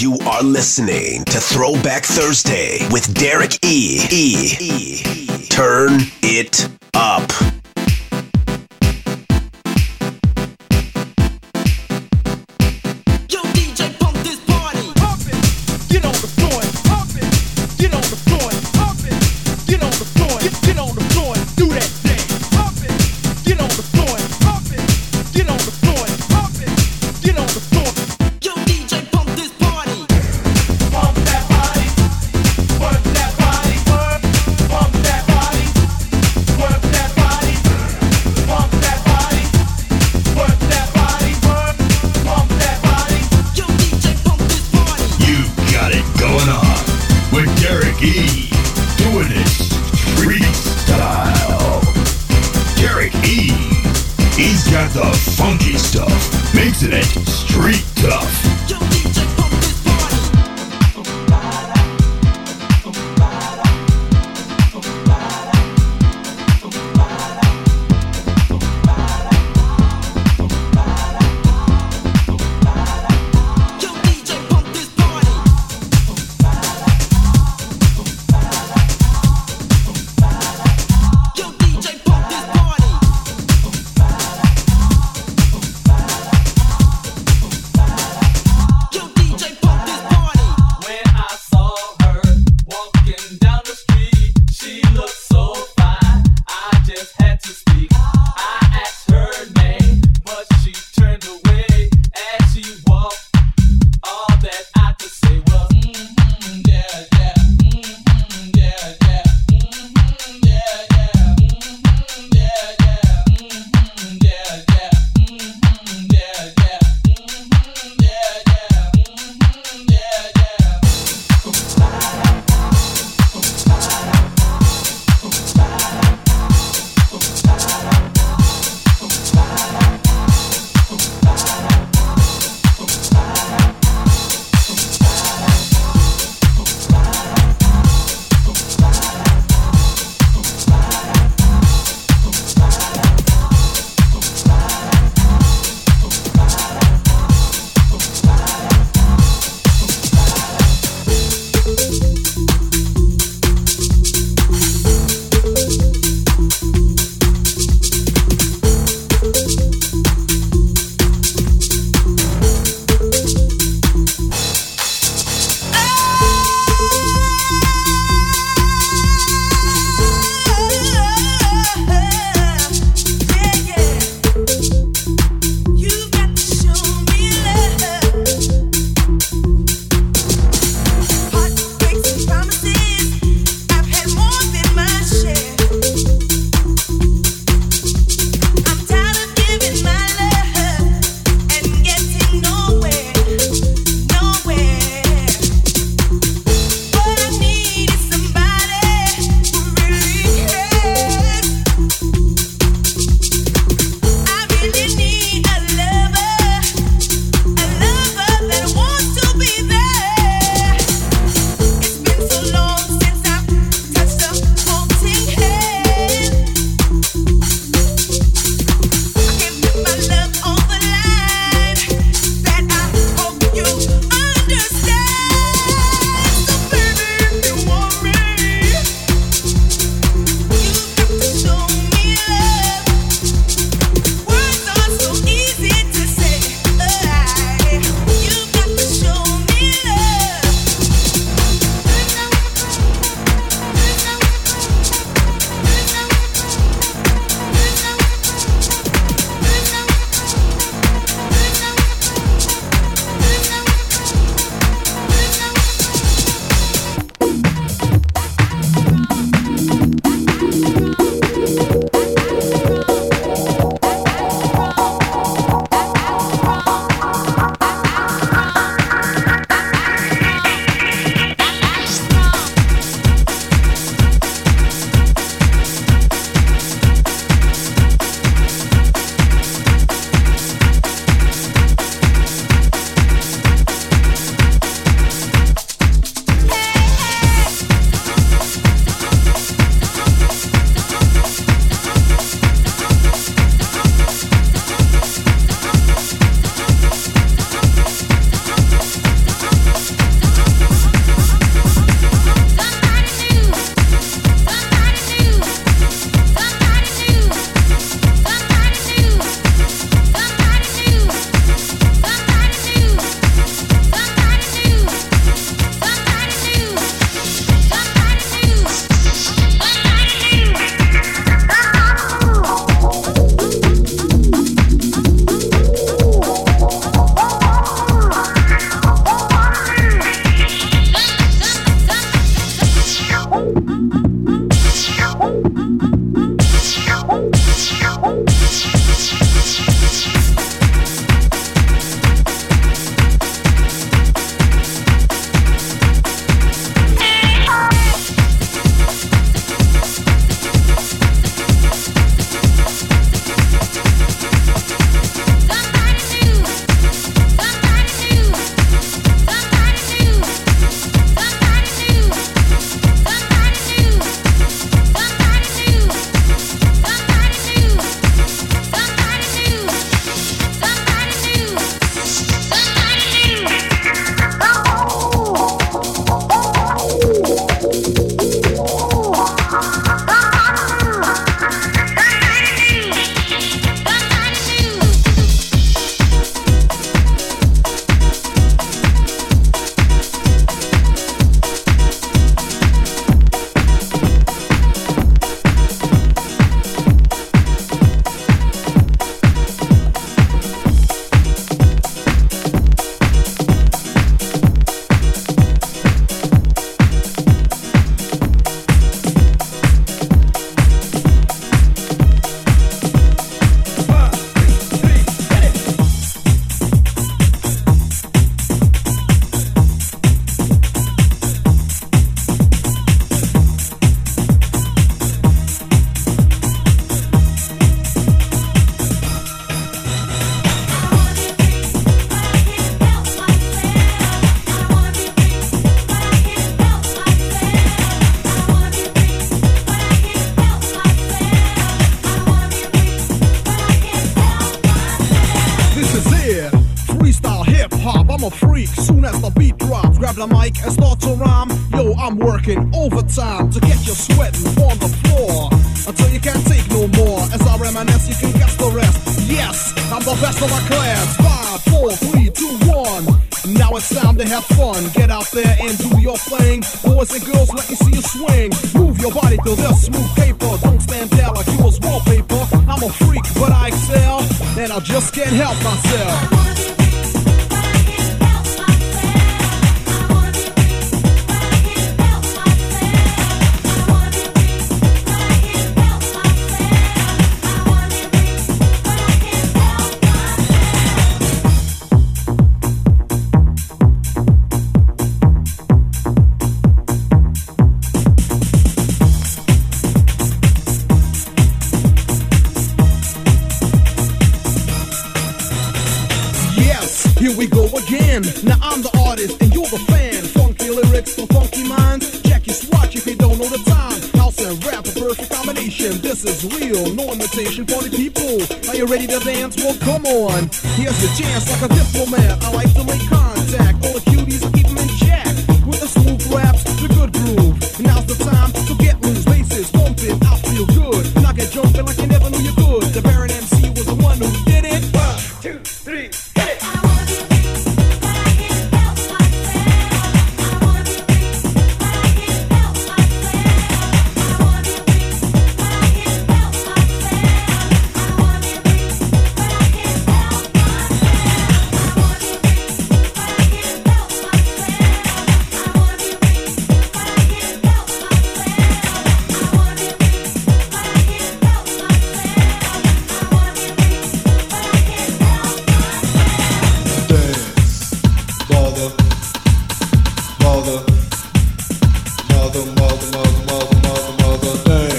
You are listening to Throwback Thursday with Derek E. E. e. Turn it up. Internet Street Tough. Reminisce, you can guess the rest. Yes, I'm the best of my class. Five, four, three, two, one. Now it's time to have fun. Get out there and do your thing. Boys and girls, let me see you swing. Move your body to this smooth paper. Don't stand there like you was wallpaper. I'm a freak, but I excel, and I just can't help myself. This is real, no imitation for the people. Are you ready to dance? Well, come on. Here's the chance like a diplomat. I like to make contact. All the mother, mother, mother, mother, mother, mother, mother, mother,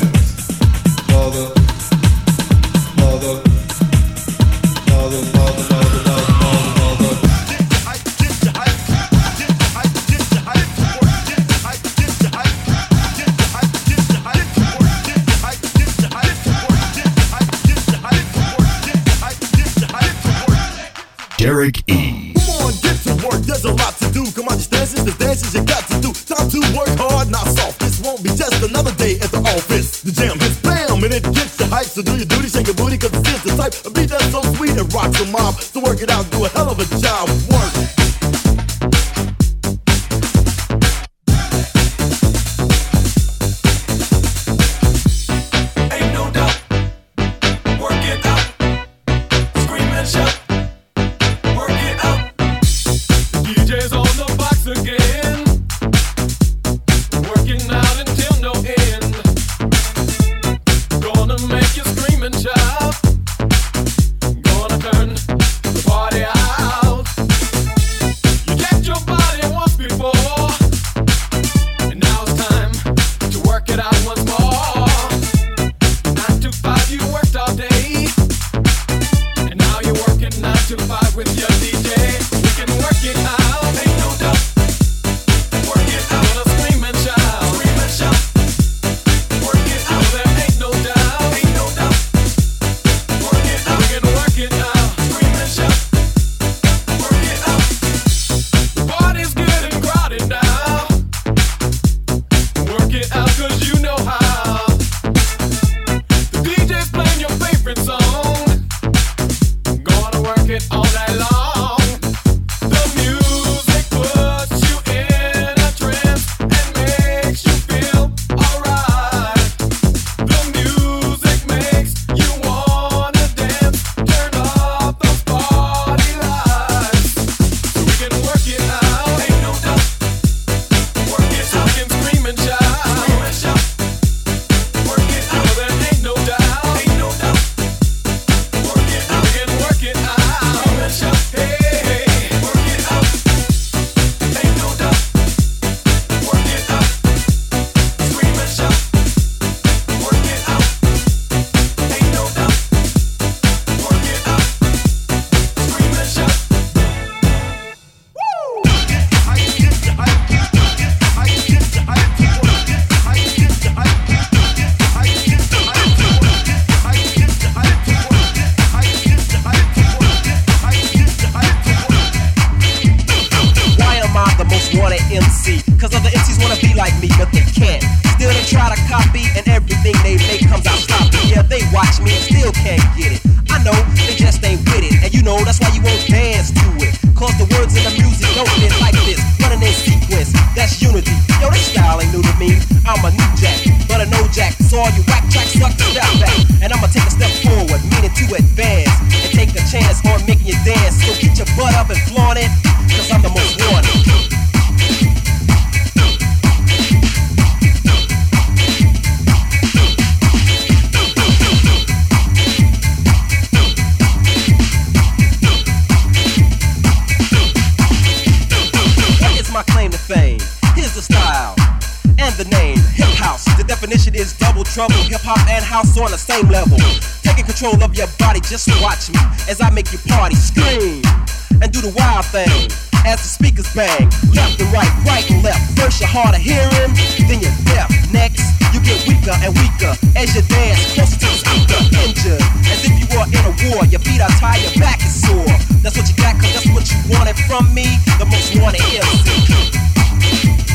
watch me and still can't get it. I know, they just ain't with it. And you know, that's why you won't dance to it. Cause the words in the music don't fit like this. Running in sequence, that's unity. Yo, this style ain't new to me. I'm a new jack, but a no jack. So all you whack tracks suck step back. And I'ma take a step forward, meaning to advance. And take a chance on making you dance. So get your butt up and flaunt it. Definition is double trouble, hip hop and house on the same level. Taking control of your body, just watch me as I make you party, scream, and do the wild thing. As the speakers bang, left and right, right and left. First you're hard of hearing, then you're deaf. Next, you get weaker and weaker as you dance closer to the speaker. Injured, as if you were in a war. Your feet are tired, your back is sore. That's what you got, cause that's what you wanted from me. The most wanted MC.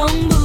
i don't fumble.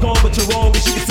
gone, but you're wrong. And she can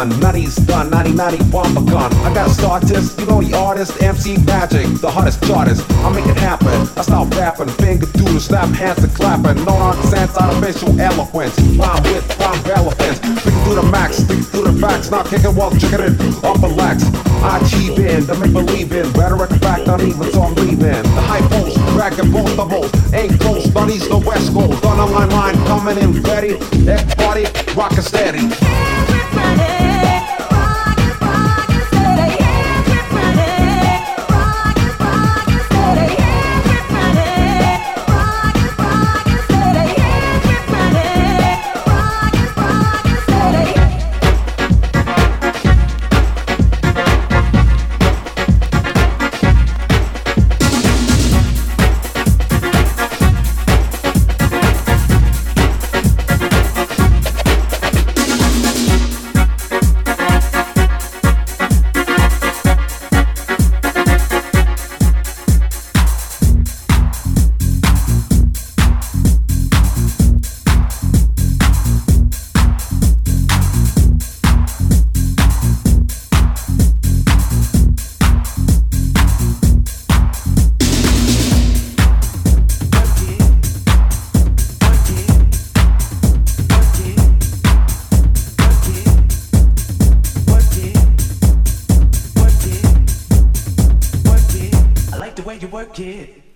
son. Nutty's done, 90 90 bomb gun. I got a startist, you know the artist, MC Magic, the hottest chartist. I make it happen. I start rapping, finger the snap, hands and clapping. No nonsense, artificial eloquence. Rhyme with rhyme relevance. Speaking through the max, speaking through the facts. Not kicking while checking it up and lax. I achieve in, the make believe in. Rhetoric fact, even so I'm leaving. The high post, dragging both the holes. Ain't close, but he's the west coast. On my mind, coming in ready. Eh, Everybody, rockin' steady. Pass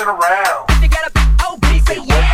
dancing around. You gotta be yeah.